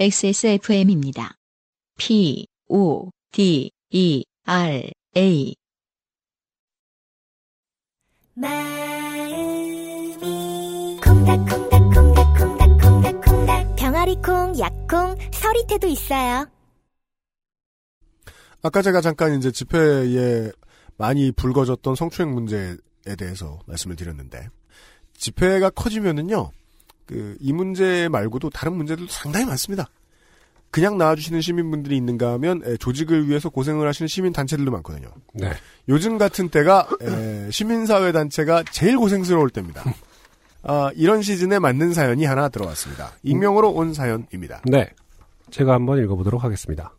XSFM입니다. P, O, D, E, R, A. 마음이 콩닥콩닥콩닥콩닥콩닥 병아리콩, 약콩, 서리태도 있어요. 아까 제가 잠깐 이제 집회에 많이 불거졌던 성추행 문제에 대해서 말씀을 드렸는데 집회가 커지면은요 그 이 문제 말고도 다른 문제들도 상당히 많습니다. 그냥 나와주시는 시민분들이 있는가 하면 에, 조직을 위해서 고생을 하시는 시민 단체들도 많거든요. 네. 요즘 같은 때가 에, 시민사회 단체가 제일 고생스러울 때입니다. 아, 이런 시즌에 맞는 사연이 하나 들어왔습니다. 익명으로 온 사연입니다. 네. 제가 한번 읽어보도록 하겠습니다.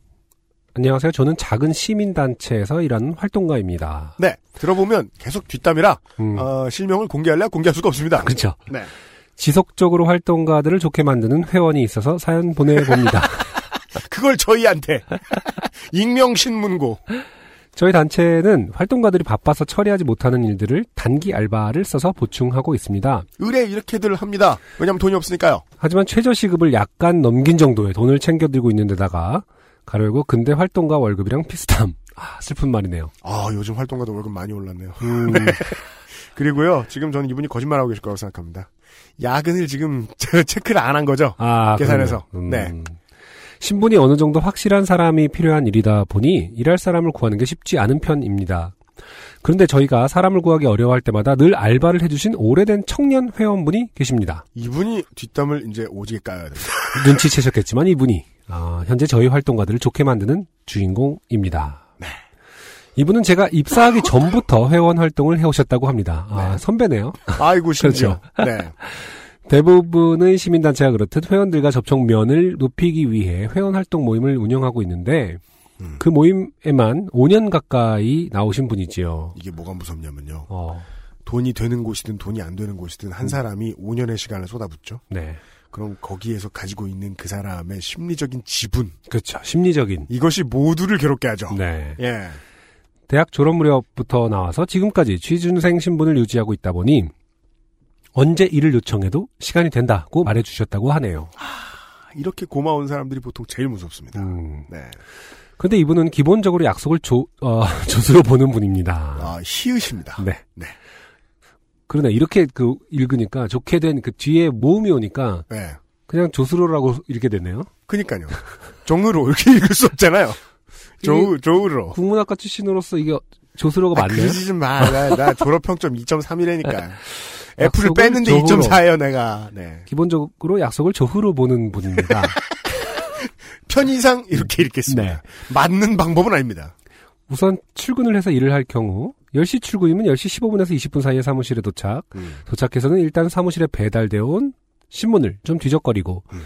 안녕하세요. 저는 작은 시민단체에서 일하는 활동가입니다. 네, 들어보면 계속 뒷담이라 음, 어, 실명을 공개할래 공개할 수가 없습니다. 그렇죠. 네. 지속적으로 활동가들을 좋게 만드는 회원이 있어서 사연 보내봅니다. 그걸 저희한테 익명 신문고 저희 단체는 활동가들이 바빠서 처리하지 못하는 일들을 단기 알바를 써서 보충하고 있습니다. 의뢰 이렇게들 합니다. 왜냐하면 돈이 없으니까요. 하지만 최저시급을 약간 넘긴 정도의 돈을 챙겨들고 있는 데다가 가려고 근대 활동가 월급이랑 비슷함. 아, 슬픈 말이네요. 아 요즘 활동가도 월급 많이 올랐네요. 음, 그리고요 지금 저는 이분이 거짓말하고 계실 거라고 생각합니다. 야근을 지금 체크를 안 한 거죠. 아, 계산해서. 그러네요. 네. 음. 신분이 어느 정도 확실한 사람이 필요한 일이다 보니 일할 사람을 구하는 게 쉽지 않은 편입니다. 그런데 저희가 사람을 구하기 어려워할 때마다 늘 알바를 해주신 오래된 청년 회원분이 계십니다. 이분이 뒷담을 이제 오지게 까야 됩니다. 눈치채셨겠지만 이분이 아, 현재 저희 활동가들을 좋게 만드는 주인공입니다. 네. 이분은 제가 입사하기 전부터 회원 활동을 해오셨다고 합니다. 아, 네. 선배네요. 아이고 심지어. 그렇죠. 네. 대부분의 시민단체가 그렇듯 회원들과 접촉면을 높이기 위해 회원 활동 모임을 운영하고 있는데 음. 그 모임에만 5년 가까이 나오신 분이지요. 이게 뭐가 무섭냐면요. 어, 돈이 되는 곳이든 돈이 안 되는 곳이든 음. 한 사람이 5년의 시간을 쏟아붓죠. 네. 그럼 거기에서 가지고 있는 그 사람의 심리적인 지분 그렇죠. 심리적인. 이것이 모두를 괴롭게 하죠. 네. 예. 대학 졸업 무렵부터 나와서 지금까지 취준생 신분을 유지하고 있다 보니 언제 일을 요청해도 시간이 된다고 말해주셨다고 하네요. 이렇게 고마운 사람들이 보통 제일 무섭습니다. 음. 네. 근데 이분은 기본적으로 약속을 조, 어, 조수로 보는 분입니다. 아, 희으십니다. 네. 네. 그러네. 이렇게 그 읽으니까 좋게 된 그 뒤에 모음이 오니까 네. 그냥 조수로라고 이렇게 되네요. 그니까요. 정으로 이렇게 읽을 수 없잖아요. 조우, 조우로. 국문학과 출신으로서 이게 조수로가 아, 맞나요? 그러지 좀 마. 나, 나 졸업평점 2.3이라니까. F를 약속은 뺐는데 조우로. 2.4예요, 내가. 네. 기본적으로 약속을 조후로 보는 분입니다. 편의상 이렇게 읽겠습니다. 네. 맞는 방법은 아닙니다. 우선 출근을 해서 일을 할 경우 10시 출근이면 10시 15분에서 20분 사이에 사무실에 도착. 음. 도착해서는 일단 사무실에 배달되어 온 신문을 좀 뒤적거리고 음.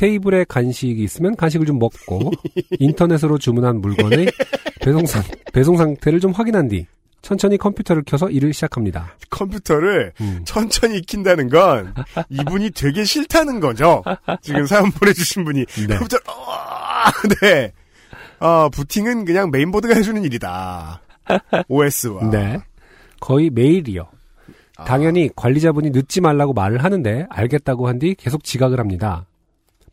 테이블에 간식이 있으면 간식을 좀 먹고 인터넷으로 주문한 물건의 배송, 상, 배송 상태를 좀 확인한 뒤 천천히 컴퓨터를 켜서 일을 시작합니다. 컴퓨터를 음. 천천히 익힌다는 건 이분이 되게 싫다는 거죠. 지금 사연 보내주신 분이 네. 컴퓨터 어, 네. 아 부팅은 그냥 메인보드가 해주는 일이다. OS와 네. 거의 매일이요. 아. 당연히 관리자분이 늦지 말라고 말을 하는데 알겠다고 한 뒤 계속 지각을 합니다.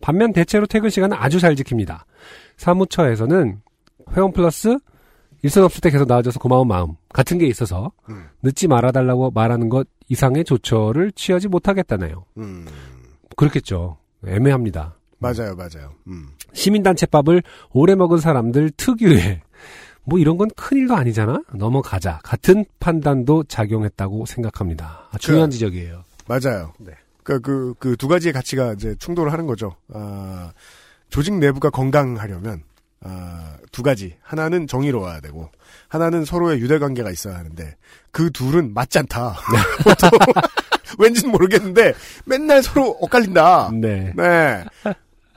반면 대체로 퇴근 시간은 아주 잘 지킵니다. 사무처에서는 회원 플러스 일선 없을 때 계속 나와줘서 고마운 마음 같은 게 있어서 음. 늦지 말아달라고 말하는 것 이상의 조처를 취하지 못하겠다네요. 음, 그렇겠죠. 애매합니다. 맞아요, 맞아요. 음. 시민단체밥을 오래 먹은 사람들 특유의 뭐 이런 건 큰일도 아니잖아 넘어가자 같은 판단도 작용했다고 생각합니다 아, 중요한 그- 지적이에요 맞아요. 네. 그, 그, 그 두 가지의 가치가 이제 충돌을 하는 거죠. 아, 조직 내부가 건강하려면, 아, 두 가지. 하나는 정의로워야 되고, 하나는 서로의 유대관계가 있어야 하는데, 그 둘은 맞지 않다. 보통, 왠지는 모르겠는데, 맨날 서로 엇갈린다. 네 네.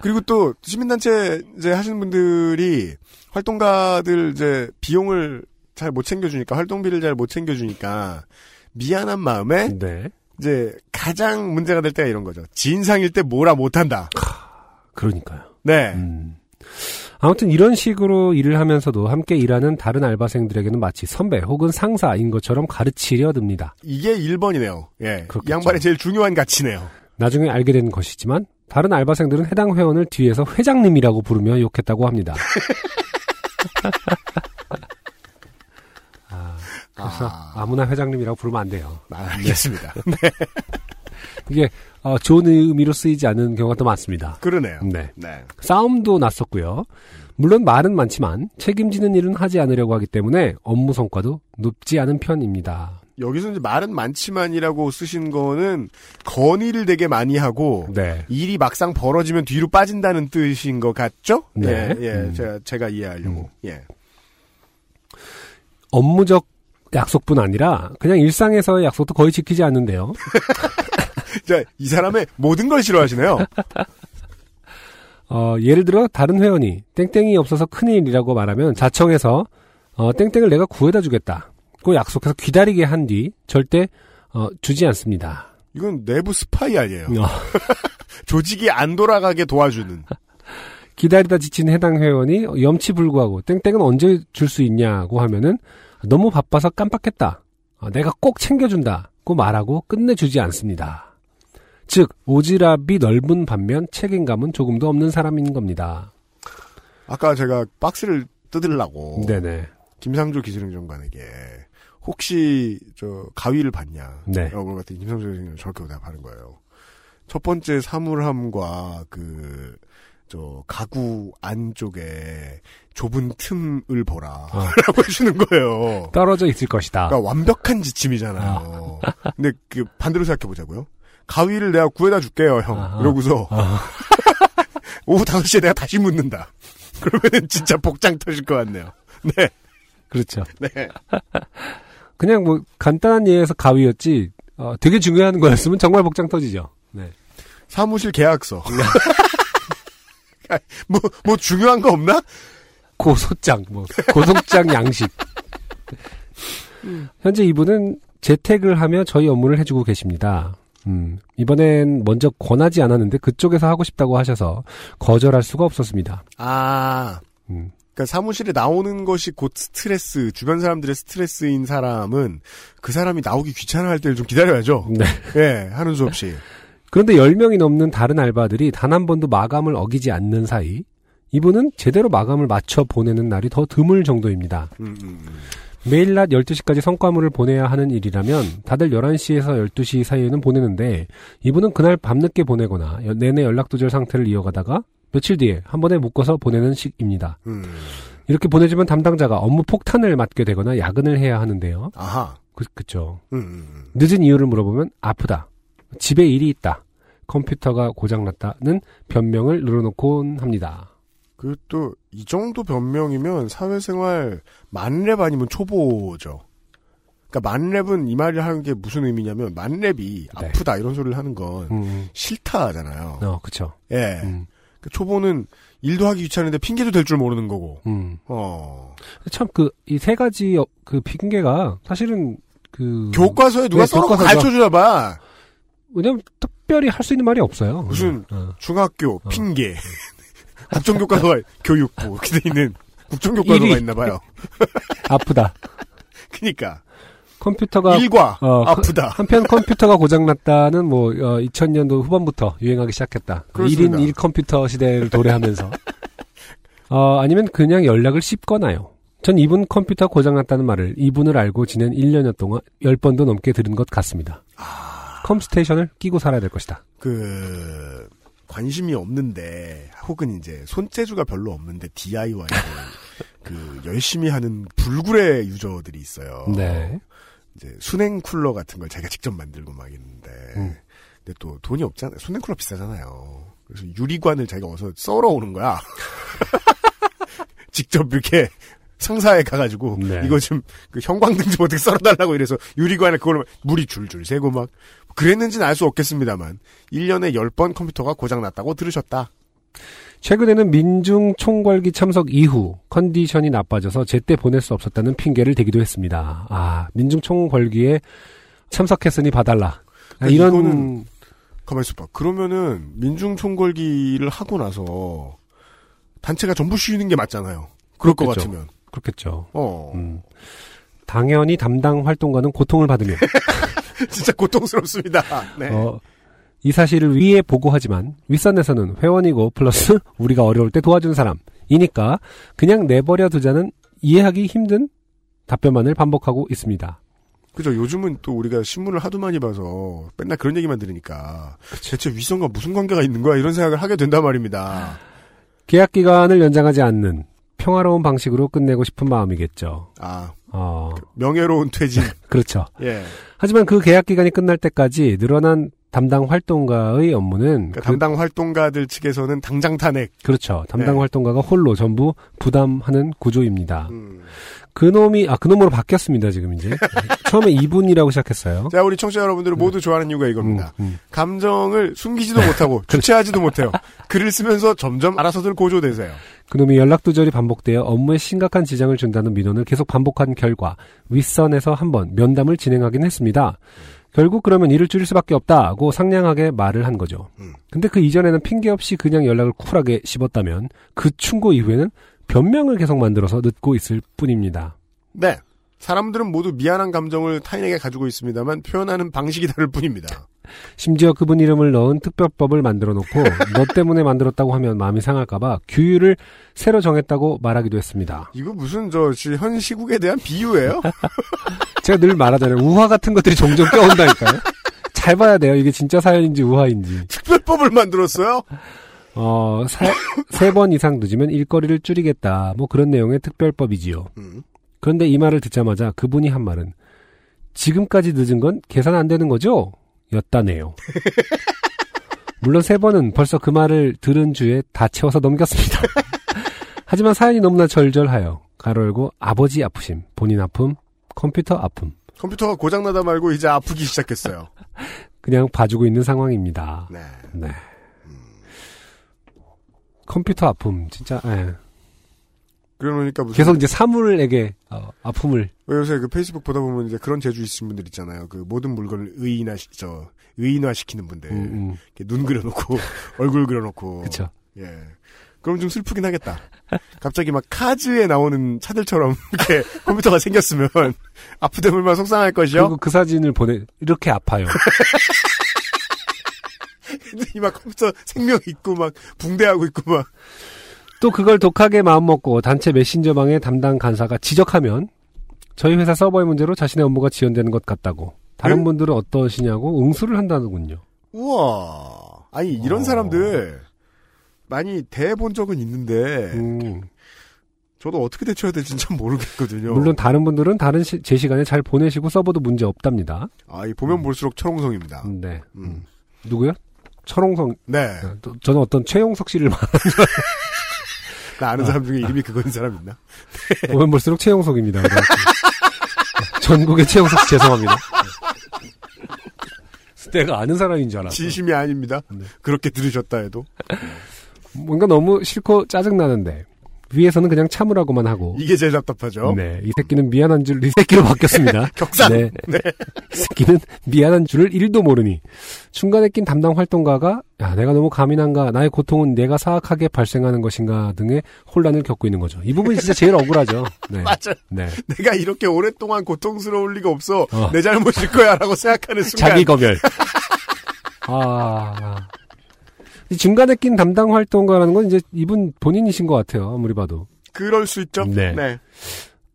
그리고 또, 시민단체 이제 하시는 분들이, 활동가들 이제 비용을 잘 못 챙겨주니까, 활동비를 잘 못 챙겨주니까, 미안한 마음에, 네. 이제 가장 문제가 될 때가 이런 거죠. 진상일 때 뭐라 못한다. 그러니까요 네. 음. 아무튼 이런 식으로 일을 하면서도 함께 일하는 다른 알바생들에게는 마치 선배 혹은 상사인 것처럼 가르치려 듭니다 이게 1번이네요. 예. 이 그렇겠죠. 양반의 제일 중요한 가치네요. 나중에 알게 된 것이지만 다른 알바생들은 해당 회원을 뒤에서 회장님이라고 부르며 욕했다고 합니다. 아, 그래서 아. 아. 무나 회장님이라고 부르면 안 돼요. 아, 알겠습니다. 이게 어, 좋은 의미로 쓰이지 않는 경우가 더 많습니다. 그러네요. 네. 네. 싸움도 났었고요. 물론 말은 많지만 책임지는 일은 하지 않으려고 하기 때문에 업무 성과도 높지 않은 편입니다. 여기서 이제 말은 많지만이라고 쓰신 거는 건의를 되게 많이 하고 네. 일이 막상 벌어지면 뒤로 빠진다는 뜻인 것 같죠? 네. 예, 예, 음. 제가, 제가 이해하려고. 예. 업무적 약속뿐 아니라 그냥 일상에서의 약속도 거의 지키지 않는데요. 자, 이 사람의 모든 걸 싫어하시네요. 어, 예를 들어 다른 회원이 땡땡이 없어서 큰일이라고 말하면 자청해서 어, 땡땡을 내가 구해다 주겠다. 고 약속해서 기다리게 한 뒤 절대 어, 주지 않습니다. 이건 내부 스파이 아니에요. 어, 조직이 안 돌아가게 도와주는. 기다리다 지친 해당 회원이 염치 불구하고 땡땡은 언제 줄 수 있냐고 하면은 너무 바빠서 깜빡했다. 어, 내가 꼭 챙겨준다고 말하고 끝내주지 않습니다. 즉 오지랖이 넓은 반면 책임감은 조금도 없는 사람인 겁니다. 아까 제가 박스를 뜯으려고 네네. 김상조 기술행정관에게 혹시 저 가위를 봤냐? 네. 라고 그랬더니 김상조 기술행정관 저렇게 대답하는 거예요. 첫 번째 사물함과 그 저 가구 안쪽에 좁은 틈을 보라 어. 라고 해주는 거예요. 떨어져 있을 것이다. 그러니까 완벽한 지침이잖아요. 근데 그 반대로 생각해 보자고요. 가위를 내가 구해다 줄게요, 형. 아, 아. 이러고서 아, 오후 5시에 내가 다시 묻는다. 그러면은 진짜 복장 터질 것 같네요. 네, 그렇죠. 네. 그냥 뭐 간단한 예에서 가위였지 어, 되게 중요한 거였으면 정말 복장 터지죠. 네. 사무실 계약서. 뭐, 뭐 중요한 거 없나? 고소장, 뭐 고소장 양식. 현재 이분은 재택을 하며 저희 업무를 해주고 계십니다. 음, 이번엔 먼저 권하지 않았는데 그쪽에서 하고 싶다고 하셔서 거절할 수가 없었습니다. 아, 음, 그러니까 사무실에 나오는 것이 곧 스트레스, 주변 사람들의 스트레스인 사람은 그 사람이 나오기 귀찮아할 때를 좀 기다려야죠. 네. 예, 하는 수 없이. 그런데 10명이 넘는 다른 알바들이 단 한 번도 마감을 어기지 않는 사이 이분은 제대로 마감을 맞춰 보내는 날이 더 드물 정도입니다. 음, 음, 음. 매일 낮 12시까지 성과물을 보내야 하는 일이라면 다들 11시에서 12시 사이에는 보내는데 이분은 그날 밤늦게 보내거나 여- 내내 연락두절 상태를 이어가다가 며칠 뒤에 한 번에 묶어서 보내는 식입니다. 음. 이렇게 보내주면 담당자가 업무 폭탄을 맞게 되거나 야근을 해야 하는데요. 아하. 그, 그쵸. 늦은 이유를 물어보면 아프다. 집에 일이 있다. 컴퓨터가 고장났다는 변명을 늘어놓곤 합니다. 그 또 이 정도 변명이면 사회생활 만렙 아니면 초보죠. 그러니까 만렙은 이 말을 하는 게 무슨 의미냐면 만렙이 네. 아프다 이런 소리를 하는 건 음, 싫다잖아요. 어, 그쵸. 예. 음, 그 초보는 일도 하기 귀찮은데 핑계도 될 줄 모르는 거고. 음. 어. 참 그 이 세 가지 어, 그 핑계가 사실은 그 교과서에 누가 네, 써놓고 교과서죠. 가르쳐 주나 봐. 왜냐면 특별히 할 수 있는 말이 없어요. 무슨 어. 중학교 핑계. 국정교과서가 교육부 이렇게 돼 있는 국정교과서가. 있나 봐요. 아프다. 그니까 컴퓨터가 일과 어, 아프다. 한편 컴퓨터가 고장났다는 뭐 어, 2000년도 후반부터 유행하기 시작했다. 그렇습니다. 1인 1 컴퓨터 시대를 도래하면서 어, 아니면 그냥 연락을 씹거나요. 전 이분 컴퓨터 고장났다는 말을 이분을 알고 지낸 1년여 동안 10번도 넘게 들은 것 같습니다. 아. 컴스테이션을 끼고 살아야 될 것이다. 그 관심이 없는데 혹은 이제 손재주가 별로 없는데 DIY를 그 열심히 하는 불굴의 유저들이 있어요. 네. 이제 순행 쿨러 같은 걸 자기가 직접 만들고 막 있는데 음. 근데 또 돈이 없잖아요. 순행 쿨러 비싸잖아요. 그래서 유리관을 자기가 어서 썰어 오는 거야. 직접 이렇게 상사에 가가지고 네. 이거 좀 그 형광등 좀 어떻게 썰어달라고 이래서 유리관에 그걸 물이 줄줄 새고 막 그랬는지는 알 수 없겠습니다만 1년에 10번 컴퓨터가 고장났다고 들으셨다. 최근에는 민중 총궐기 참석 이후 컨디션이 나빠져서 제때 보낼 수 없었다는 핑계를 대기도 했습니다. 아, 민중 총궐기에 참석했으니 봐달라. 아, 그러니까 이런 이거는 가만히 있어봐. 그러면은 민중 총궐기를 하고 나서 단체가 전부 쉬는 게 맞잖아요. 그럴 것 그렇겠죠. 같으면. 그렇겠죠. 어. 음. 당연히 담당 활동가는 고통을 받으며 진짜 고통스럽습니다. 네. 어, 이 사실을 위에 보고하지만 윗선에서는 회원이고 플러스 우리가 어려울 때 도와준 사람이니까 그냥 내버려 두자는 이해하기 힘든 답변만을 반복하고 있습니다. 그죠. 요즘은 또 우리가 신문을 하도 많이 봐서 맨날 그런 얘기만 들으니까 대체 윗선과 무슨 관계가 있는 거야 이런 생각을 하게 된단 말입니다. 계약 기간을 연장하지 않는 평화로운 방식으로 끝내고 싶은 마음이겠죠. 아 어, 명예로운 퇴진. 그렇죠. 예. 하지만 그 계약 기간이 끝날 때까지 늘어난 담당 활동가의 업무는 그러니까 그- 담당 활동가들 측에서는 당장 탄핵. 그렇죠. 담당 네. 활동가가 홀로 전부 부담하는 구조입니다. 음. 그놈이 아 그놈으로 바뀌었습니다 지금 이제 처음에 이분이라고 시작했어요. 자 우리 청취자 여러분들은 모두 좋아하는 이유가 음, 이겁니다. 음. 감정을 숨기지도 못하고 주체하지도 못해요. 글을 쓰면서 점점 알아서들 고조되세요. 그놈이 연락 두절이 반복되어 업무에 심각한 지장을 준다는 민원을 계속 반복한 결과 윗선에서 한번 면담을 진행하긴 했습니다. 결국 그러면 일을 줄일 수밖에 없다고 상냥하게 말을 한 거죠. 음. 근데 그 이전에는 핑계 없이 그냥 연락을 쿨하게 씹었다면 그 충고 이후에는 변명을 계속 만들어서 늦고 있을 뿐입니다. 네. 사람들은 모두 미안한 감정을 타인에게 가지고 있습니다만 표현하는 방식이 다를 뿐입니다. 심지어 그분 이름을 넣은 특별법을 만들어 놓고 너 때문에 만들었다고 하면 마음이 상할까봐 규율을 새로 정했다고 말하기도 했습니다. 이거 무슨 저 현 시국에 대한 비유예요? 제가 늘 말하잖아요. 우화 같은 것들이 종종 껴온다니까요. 잘 봐야 돼요. 이게 진짜 사연인지 우화인지. 특별법을 만들었어요? 어, 세 번 이상 늦으면 일거리를 줄이겠다. 뭐 그런 내용의 특별법이지요. 음. 그런데 이 말을 듣자마자 그분이 한 말은 지금까지 늦은 건 계산 안 되는 거죠? 였다네요. 물론 세 번은 벌써 그 말을 들은 주에 다 채워서 넘겼습니다. 하지만 사연이 너무나 절절하여 가로 열고 아버지 아프심, 본인 아픔, 컴퓨터 아픔. 컴퓨터가 고장나다 말고 이제 아프기 시작했어요. 그냥 봐주고 있는 상황입니다. 네. 네. 컴퓨터 아픔, 진짜, 예. 그러니까 무슨 계속 이제 사물에게 어, 아픔을 왜 요새 그 페이스북 보다 보면 이제 그런 재주 있으신 분들 있잖아요. 그 모든 물건을 의인화 시, 저 의인화 시키는 분들. 음, 음. 이렇게 눈 그려놓고 얼굴 그려놓고. 그쵸. 예. 그럼 좀 슬프긴 하겠다. 갑자기 막 카즈에 나오는 차들처럼 이렇게 컴퓨터가 생겼으면 아프대 물만 속상할 것이요. 그리고 그 사진을 보내 이렇게 아파요. 막 컴퓨터 생명 있고 막 붕대하고 있고 막. 또 그걸 독하게 마음먹고 단체 메신저방의 담당 간사가 지적하면 저희 회사 서버의 문제로 자신의 업무가 지연되는 것 같다고 다른 응? 분들은 어떠시냐고 응수를 한다는군요. 우와. 아니 이런 어. 사람들 많이 대본 적은 있는데 음, 저도 어떻게 대처해야 될지 참 모르겠거든요. 물론 다른 분들은 다른 시- 제 시간에 잘 보내시고 서버도 문제 없답니다. 아, 이 보면 볼수록 철옹성입니다. 네. 음. 누구요? 철옹성. 네. 또 저는 어떤 최용석 씨를 말- 나 아는 사람 중에 이름이 그거인 사람 있나? 보면 볼수록 최용석입니다. 그래갖고. 전국의 최용석 씨 죄송합니다. 내가 아는 사람인 줄 알았어. 진심이 아닙니다. 네. 그렇게 들으셨다 해도. 뭔가 너무 싫고 짜증나는데 위에서는 그냥 참으라고만 하고 이게 제일 답답하죠. 네, 이 새끼는 미안한 줄 이 새끼로 바뀌었습니다. 격상. 네. 이 새끼는 미안한 줄을 1도 모르니 중간에 낀 담당 활동가가 야, 내가 너무 가민한가 나의 고통은 내가 사악하게 발생하는 것인가 등의 혼란을 겪고 있는 거죠. 이 부분이 진짜 제일 억울하죠. 네. 맞아. 네. 내가 이렇게 오랫동안 고통스러울 리가 없어. 어. 내 잘못일 거야 라고 생각하는 순간. 자기 검열. 아. 이 중간에 낀 담당 활동가라는 건 이제 이분 본인이신 것 같아요. 아무리 봐도. 그럴 수 있죠. 네. 네.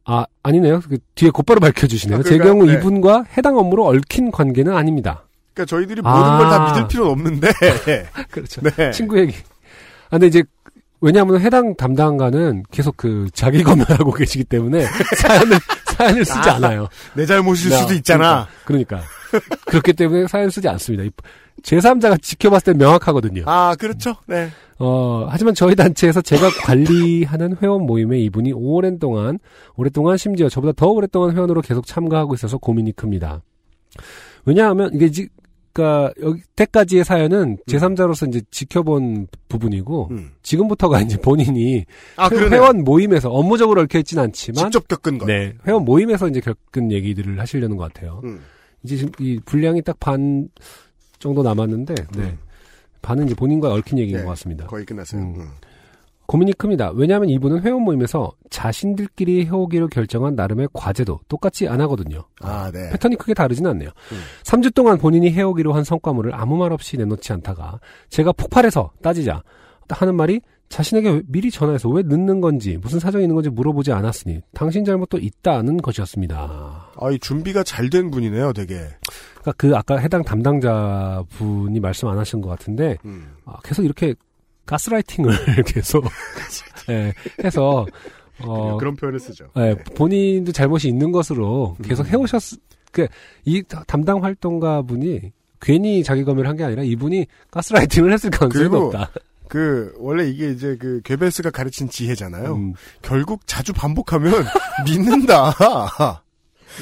아, 아니네요. 그 뒤에 곧바로 밝혀주시네요. 아, 제 그러니까요? 경우 네. 이분과 해당 업무로 얽힌 관계는 아닙니다. 그러니까 저희들이 아. 모든 걸 다 믿을 필요는 없는데. 그렇죠. 네. 친구 얘기. 아, 근데 이제, 왜냐하면 해당 담당가는 계속 그 자기 검열하고 계시기 때문에 사연을, 사연을 쓰지 아. 않아요. 내 잘못일 나- 수도 있잖아. 그러니까. 그러니까. 그렇기 때문에 사연 쓰지 않습니다. 이 제3자가 지켜봤을 때 명확하거든요. 아, 그렇죠. 네. 어, 하지만 저희 단체에서 제가 관리하는 회원 모임에 이분이 오랜 동안, 오랫동안 심지어 저보다 더 오랫동안 회원으로 계속 참가하고 있어서 고민이 큽니다. 왜냐하면 이게 지, 그니까, 여기때까지의 사연은 제3자로서 이제 지켜본 부분이고, 음. 지금부터가 이제 본인이 아, 회-. 회원 모임에서 업무적으로 얽혀 있진 않지만, 직접 겪은 거. 네, 회원 모임에서 이제 겪은 얘기들을 하시려는 것 같아요. 음. 이제 지금 이 분량이 딱 반 정도 남았는데, 네. 음. 반은 이제 본인과 얽힌 얘기인 네. 것 같습니다. 거의 끝났어요. 음. 음. 고민이 큽니다. 왜냐하면 이분은 회원 모임에서 자신들끼리 해오기로 결정한 나름의 과제도 똑같이 안 하거든요. 아, 네. 패턴이 크게 다르진 않네요. 음. 3주 동안 본인이 해오기로 한 성과물을 아무 말 없이 내놓지 않다가 제가 폭발해서 따지자 하는 말이 자신에게 미리 전화해서 왜 늦는 건지 무슨 사정이 있는 건지 물어보지 않았으니 당신 잘못도 있다는 것이었습니다. 아, 이 준비가 잘 된 분이네요, 되게. 그러니까 그 아까 해당 담당자 분이 말씀 안 하신 것 같은데 음. 아, 계속 이렇게 가스라이팅을 계속 예, 해서 어, 그런 표현을 쓰죠. 예, 본인도 잘못이 있는 것으로 계속 음. 해오셨 그이 담당 활동가 분이 괜히 자기 검열을 한게 아니라 이분이 가스라이팅을 했을 가능성이 높다. 그, 원래 이게 이제 그, 괴베스가 가르친 지혜잖아요. 음, 결국 자주 반복하면 믿는다.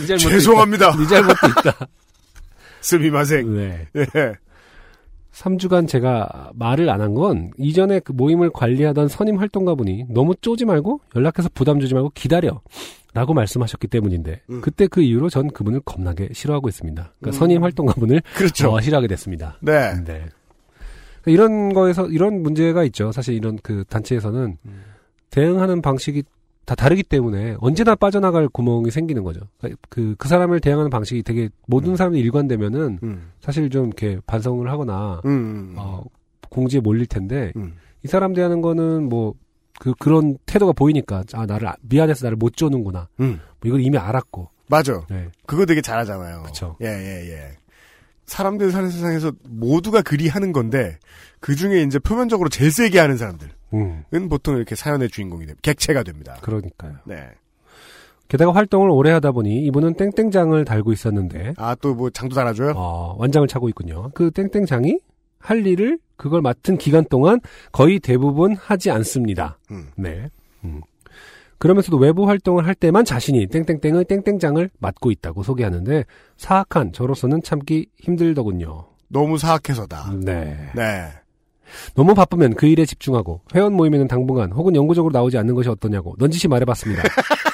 네 죄송합니다. 네 잘못도 있다. 스미마생. 네. 예. 3주간 제가 말을 안 한 건 이전에 그 모임을 관리하던 선임 활동가 분이 너무 쪼지 말고 연락해서 부담 주지 말고 기다려. 라고 말씀하셨기 때문인데 음. 그때 그 이후로 전 그분을 겁나게 싫어하고 있습니다. 그러니까 음. 선임 활동가 분을 그렇죠. 어, 싫어하게 됐습니다. 네. 네. 이런 거에서 이런 문제가 있죠. 사실 이런 그 단체에서는 음. 대응하는 방식이 다 다르기 때문에 언제나 빠져나갈 구멍이 생기는 거죠. 그, 그 사람을 대응하는 방식이 되게 모든 사람이 일관되면은 음. 사실 좀 이렇게 반성을 하거나 음, 음. 어, 공지에 몰릴 텐데 음. 이 사람 대하는 거는 뭐 그 그런 태도가 보이니까 아 나를 아- 미안해서 나를 못 쪼는구나. 음. 뭐 이걸 이미 알았고. 맞아. 네. 그거 되게 잘하잖아요. 그쵸. 예, 예, 예. 사람들 사는 세상에서 모두가 그리 하는 건데, 그 중에 이제 표면적으로 제일 세게 하는 사람들은 음. 보통 이렇게 사연의 주인공이 됩니다. 객체가 됩니다. 그러니까요. 네. 게다가 활동을 오래 하다 보니 이분은 땡땡장을 달고 있었는데 아, 또 뭐 장도 달아줘요? 어, 완장을 차고 있군요. 그 땡땡장이 할 일을 그걸 맡은 기간 동안 거의 대부분 하지 않습니다. 음. 네. 음. 그러면서도 외부 활동을 할 때만 자신이 땡땡땡의 땡땡장을 맡고 있다고 소개하는데 사악한 저로서는 참기 힘들더군요. 너무 사악해서다. 네. 네. 너무 바쁘면 그 일에 집중하고 회원 모임에는 당분간 혹은 영구적으로 나오지 않는 것이 어떠냐고 넌지시 말해봤습니다.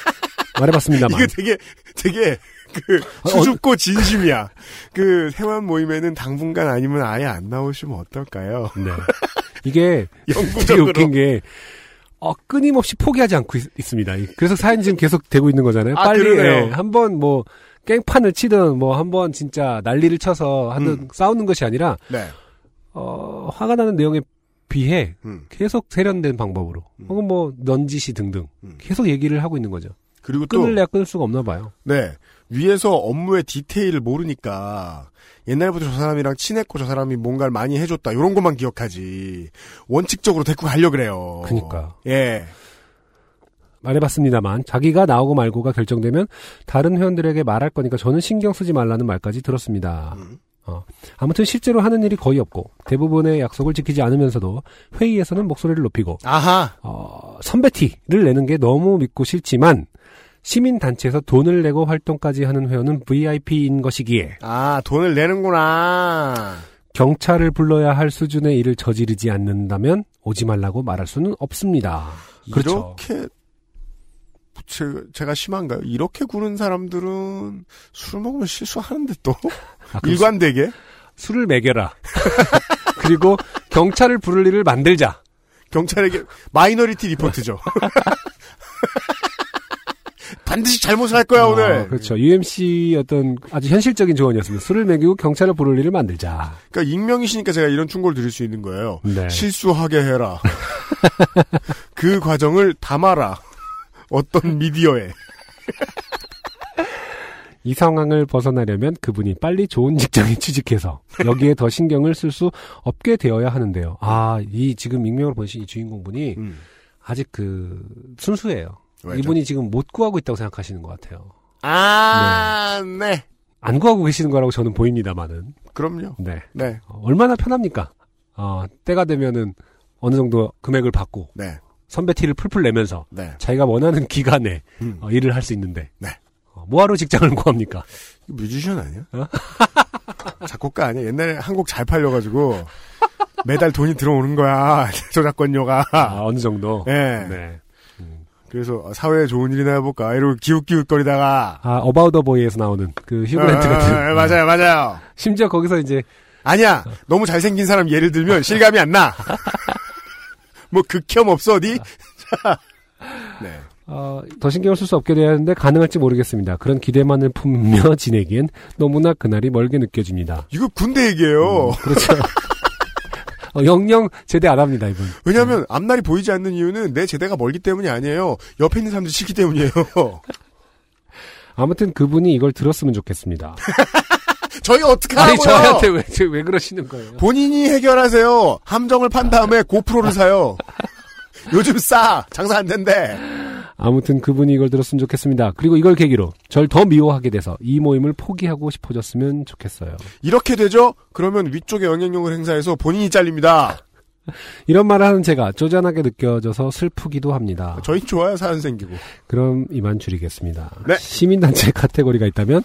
말해봤습니다만. 이게 되게, 되게, 그, 어, 수줍고 진심이야. 그, 회원 모임에는 당분간 아니면 아예 안 나오시면 어떨까요? 네. 이게 되게 영구적으로. 웃긴 게 어, 끊임없이 포기하지 않고 있, 습니다 그래서 사연이 지금 계속 되고 있는 거잖아요. 아, 빨리. 예, 한번 뭐 깽판을 치든 뭐 한번 진짜 난리를 쳐서 하든 음. 싸우는 것이 아니라 네. 어, 화가 나는 내용에 비해 음. 계속 세련된 방법으로 음. 혹은 뭐 넌지시 등등 음. 계속 얘기를 하고 있는 거죠. 그리고 또, 끊을래야 끊을 수가 없나 봐요. 네. 위에서 업무의 디테일을 모르니까 옛날부터 저 사람이랑 친했고 저 사람이 뭔가를 많이 해줬다 이런 것만 기억하지 원칙적으로 데리고 가려 그래요. 그니까. 예. 말해봤습니다만 자기가 나오고 말고가 결정되면 다른 회원들에게 말할 거니까 저는 신경 쓰지 말라는 말까지 들었습니다. 음. 어, 아무튼 실제로 하는 일이 거의 없고 대부분의 약속을 지키지 않으면서도 회의에서는 목소리를 높이고 아하. 어, 선배티를 내는 게 너무 믿고 싫지만 시민단체에서 돈을 내고 활동까지 하는 회원은 VIP인 것이기에 아 돈을 내는구나. 경찰을 불러야 할 수준의 일을 저지르지 않는다면 오지 말라고 말할 수는 없습니다. 그렇죠. 이렇게 제, 제가 심한가요? 이렇게 구는 사람들은 술 먹으면 실수하는데 또 아, 일관되게 수- 술을 먹여라. 그리고 경찰을 부를 일을 만들자. 경찰에게 마이너리티 리포트죠. 반드시 잘못을 할 거야 어, 오늘. 그렇죠. UMC 어떤 아주 현실적인 조언이었습니다. 술을 먹이고 경찰을 부를 일을 만들자. 그러니까 익명이시니까 제가 이런 충고를 드릴 수 있는 거예요. 네. 실수하게 해라. 그 과정을 담아라. 어떤 미디어에. 이 상황을 벗어나려면 그분이 빨리 좋은 직장에 취직해서 여기에 더 신경을 쓸 수 없게 되어야 하는데요. 아, 이 지금 익명으로 보신 이 주인공분이 음. 아직 그 순수해요. 왜죠? 이분이 지금 못 구하고 있다고 생각하시는 것 같아요. 아, 네. 안 구하고 계시는 거라고 저는 보입니다만은. 그럼요. 네. 네. 어, 얼마나 편합니까? 어, 때가 되면은 어느 정도 금액을 받고 네. 선배 티를 풀풀 내면서 네. 자기가 원하는 기간에 음. 어, 일을 할 수 있는데 네. 어, 뭐하러 직장을 구합니까? 뮤지션 아니야? 어? 작곡가 아니야? 옛날에 한 곡 잘 팔려가지고 매달 돈이 들어오는 거야. 저작권료가. 아, 어느 정도. 네. 네. 그래서 사회에 좋은 일이나 해볼까 이러고 기웃기웃거리다가 아, About the Boy에서 나오는 그 휴 그랜트 아, 같은. 아, 맞아요, 맞아요. 심지어 거기서 이제 아니야. 너무 잘생긴 사람 예를 들면 실감이 안 나. 뭐 극혐 없어 어디? 자, 네. 어, 더 신경을 쓸 수 없게 되었는데 가능할지 모르겠습니다. 그런 기대만을 품며 지내기엔 너무나 그날이 멀게 느껴집니다. 이거 군대 얘기예요. 그렇죠. 어, 영영 제대 안 합니다, 이분. 왜냐하면 앞날이 보이지 않는 이유는 내 제대가 멀기 때문이 아니에요. 옆에 있는 사람들이 싫기 때문이에요. 아무튼 그분이 이걸 들었으면 좋겠습니다. 저희 어떻게 아니, 하고요? 저한테 왜, 저- 왜 그러시는 거예요? 본인이 해결하세요. 함정을 판 다음에 고프로를 사요. 요즘 싸. 장사 안 된대. 아무튼 그분이 이걸 들었으면 좋겠습니다. 그리고 이걸 계기로 절 더 미워하게 돼서 이 모임을 포기하고 싶어졌으면 좋겠어요. 이렇게 되죠? 그러면 위쪽에 영향력을 행사해서 본인이 잘립니다. 이런 말을 하는 제가 쪼잔하게 느껴져서 슬프기도 합니다. 저희 좋아요, 사연 생기고. 그럼 이만 줄이겠습니다. 네. 시민단체 카테고리가 있다면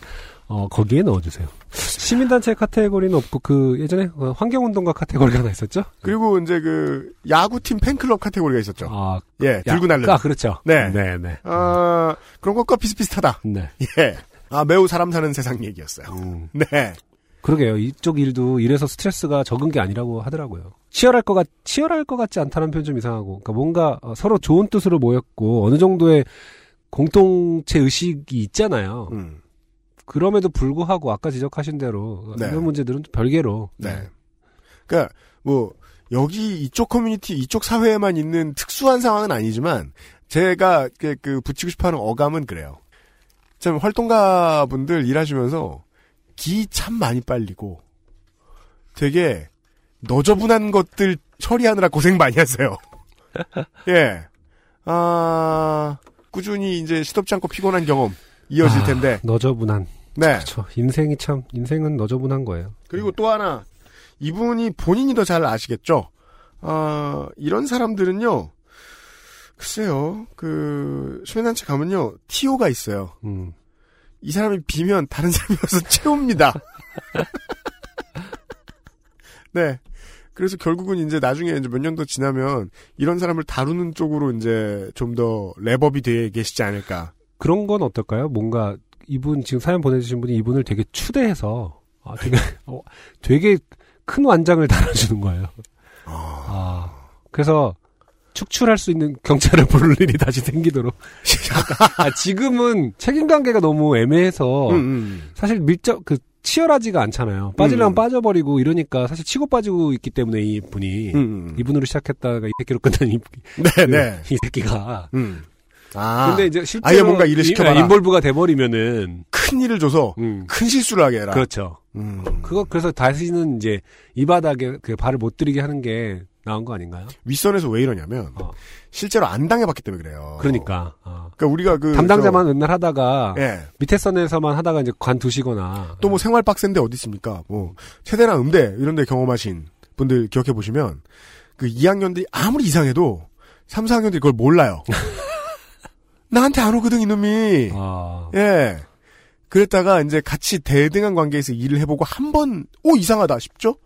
어, 거기에 넣어주세요. 시민단체 카테고리는 없고 그 예전에 어, 환경운동가 카테고리가 하나 있었죠? 그리고 이제 그 야구팀 팬클럽 카테고리가 있었죠. 아, 예, 들고 야, 날르는. 아, 그렇죠. 네. 네, 네. 아, 그런 것과 비슷비슷하다. 네. 예. 아, 매우 사람 사는 세상 얘기였어요. 음, 네. 그러게요. 이쪽 일도 이래서 스트레스가 적은 게 아니라고 하더라고요. 치열할 것 같, 치열할 것 같지 않다는 표현 좀 이상하고. 그러니까 뭔가 어, 서로 좋은 뜻으로 모였고 어느 정도의 공동체 의식이 있잖아요. 음. 그럼에도 불구하고 아까 지적하신 대로 네. 이런 문제들은 별개로 네. 그러니까 뭐 여기 이쪽 커뮤니티 이쪽 사회에만 있는 특수한 상황은 아니지만 제가 그, 그 붙이고 싶어하는 어감은 그래요. 참 활동가 분들 일하시면서 기 참 많이 빨리고 되게 너저분한 것들 처리하느라 고생 많이 하세요. 예. 아 꾸준히 이제 시덥지 않고 피곤한 경험 이어질 아, 텐데. 너저분한. 네. 그렇죠. 인생이 참 인생은 너저분한 거예요. 그리고 또 하나 이분이 본인이 더 잘 아시겠죠. 아 이런 사람들은요. 글쎄요. 그 수면단체 가면요. 티오가 있어요. 음. 이 사람이 비면 다른 사람이 와서 채웁니다. 네. 그래서 결국은 이제 나중에 이제 몇 년 더 지나면 이런 사람을 다루는 쪽으로 이제 좀더 랩업이 돼 계시지 않을까. 그런 건 어떨까요? 뭔가 이분 지금 사연 보내주신 분이 이분을 되게 추대해서 아, 되게 어, 되게 큰 완장을 달아주는 거예요. 아 그래서 축출할 수 있는 경찰을 부를 일이 다시 생기도록. 아, 지금은 책임 관계가 너무 애매해서 음, 음. 사실 밀접 그 치열하지가 않잖아요. 빠지려면 음. 빠져버리고 이러니까 사실 치고 빠지고 있기 때문에 이 분이 음, 음. 이분으로 시작했다가 이 새끼로 끝난 이, 네, 네. 이 새끼가. 음. 아, 근데 이제 실제로 아예 뭔가 일을 이- 시켜봐라. 인볼브가 돼버리면은 큰 일을 줘서 음, 큰 실수를 하게 해라. 그렇죠. 음. 그거 그래서 다시는 이제 이 바닥에 그 발을 못 들이게 하는 게 나은 거 아닌가요? 윗선에서 왜 이러냐면 어. 실제로 안 당해봤기 때문에 그래요. 그러니까 어. 그러니까 우리가 그 담당자만 맨날 하다가 저, 예. 밑에 선에서만 하다가 이제 관두시거나 또뭐 생활 빡센데 어디 있습니까? 뭐 세대나 음대 이런 데 경험하신 분들 기억해 보시면 그 2학년들이 아무리 이상해도 3, 4학년들이 그걸 몰라요. 나한테 안 오거든 이놈이. 아, 예. 그랬다가 이제 같이 대등한 관계에서 일을 해보고 한 번, 오, 이상하다 싶죠?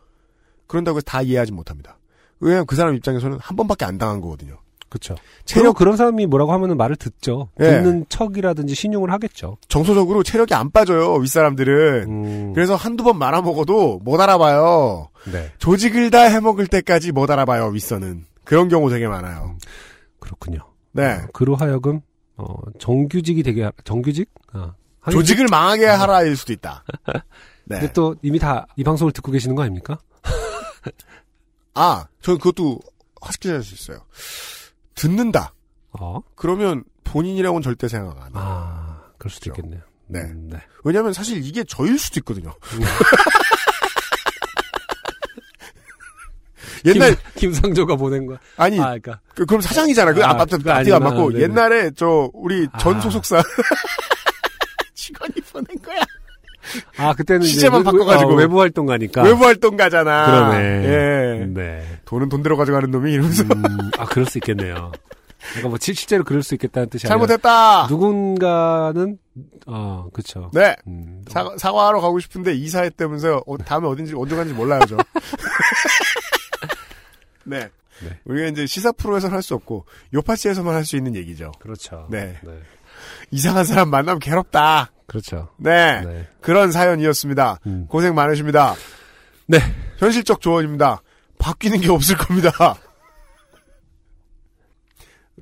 그런다고 해서 다 이해하지 못합니다. 왜냐면 그 사람 입장에서는 한 번밖에 안 당한 거거든요. 그렇죠. 체력, 그런 사람이 뭐라고 하면은 말을 듣죠. 예. 듣는 척이라든지 신용을 하겠죠. 정서적으로 체력이 안 빠져요, 윗 사람들은. 음, 그래서 한두 번 말아 먹어도 못 알아봐요. 네, 조직을 다 해먹을 때까지 못 알아봐요, 윗선은. 그런 경우 되게 많아요. 그렇군요. 네. 그로 하여금 어, 정규직이 되게 하- 정규직? 아, 조직을 망하게 하라일 수도 있다. 네. 근데 또 이미 다 이 방송을 듣고 계시는 거 아닙니까? 아, 저는 그것도 하스키할 수 있어요. 듣는다. 어? 그러면 본인이라고는 절대 생각 안 해요. 아, 그럴 수도 그렇죠. 있겠네요. 네. 음, 네. 왜냐면 사실 이게 저일 수도 있거든요. 옛날, 김, 김상조가 보낸 거야. 아니, 아, 그러니까 그, 럼 사장이잖아. 그 아, 앞, 앞, 앞뒤가 안 아니구나. 맞고. 네네. 옛날에 저, 우리 전 아. 소속사. 직원이 보낸 거야. 아 그때는 시제만 외부- 바꿔가지고. 어, 외부 활동가니까. 외부 활동가잖아. 그러네. 예. 네. 돈은 돈 들어가지고 하는 놈이 이러면서. 음, 아 그럴 수 있겠네요. 그러니까 뭐 실- 실제로 그럴 수 있겠다는 뜻이 잘못했다! 누군가는 어 그렇죠. 네. 음, 사과, 사과하러 가고 싶은데 이사했다면서요. 어, 다음에 어딘지, 언제 가는지 몰라요, 저. 네. 네. 우리가 이제 시사 프로에서는 할 수 없고, 요파시에서만 할 수 있는 얘기죠. 그렇죠. 네. 네. 이상한 사람 만나면 괴롭다. 그렇죠. 네. 네. 그런 사연이었습니다. 음. 고생 많으십니다. 네. 현실적 조언입니다. 바뀌는 게 없을 겁니다.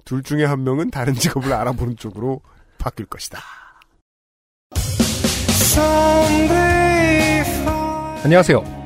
둘 중에 한 명은 다른 직업을 알아보는 쪽으로 바뀔 것이다. 안녕하세요.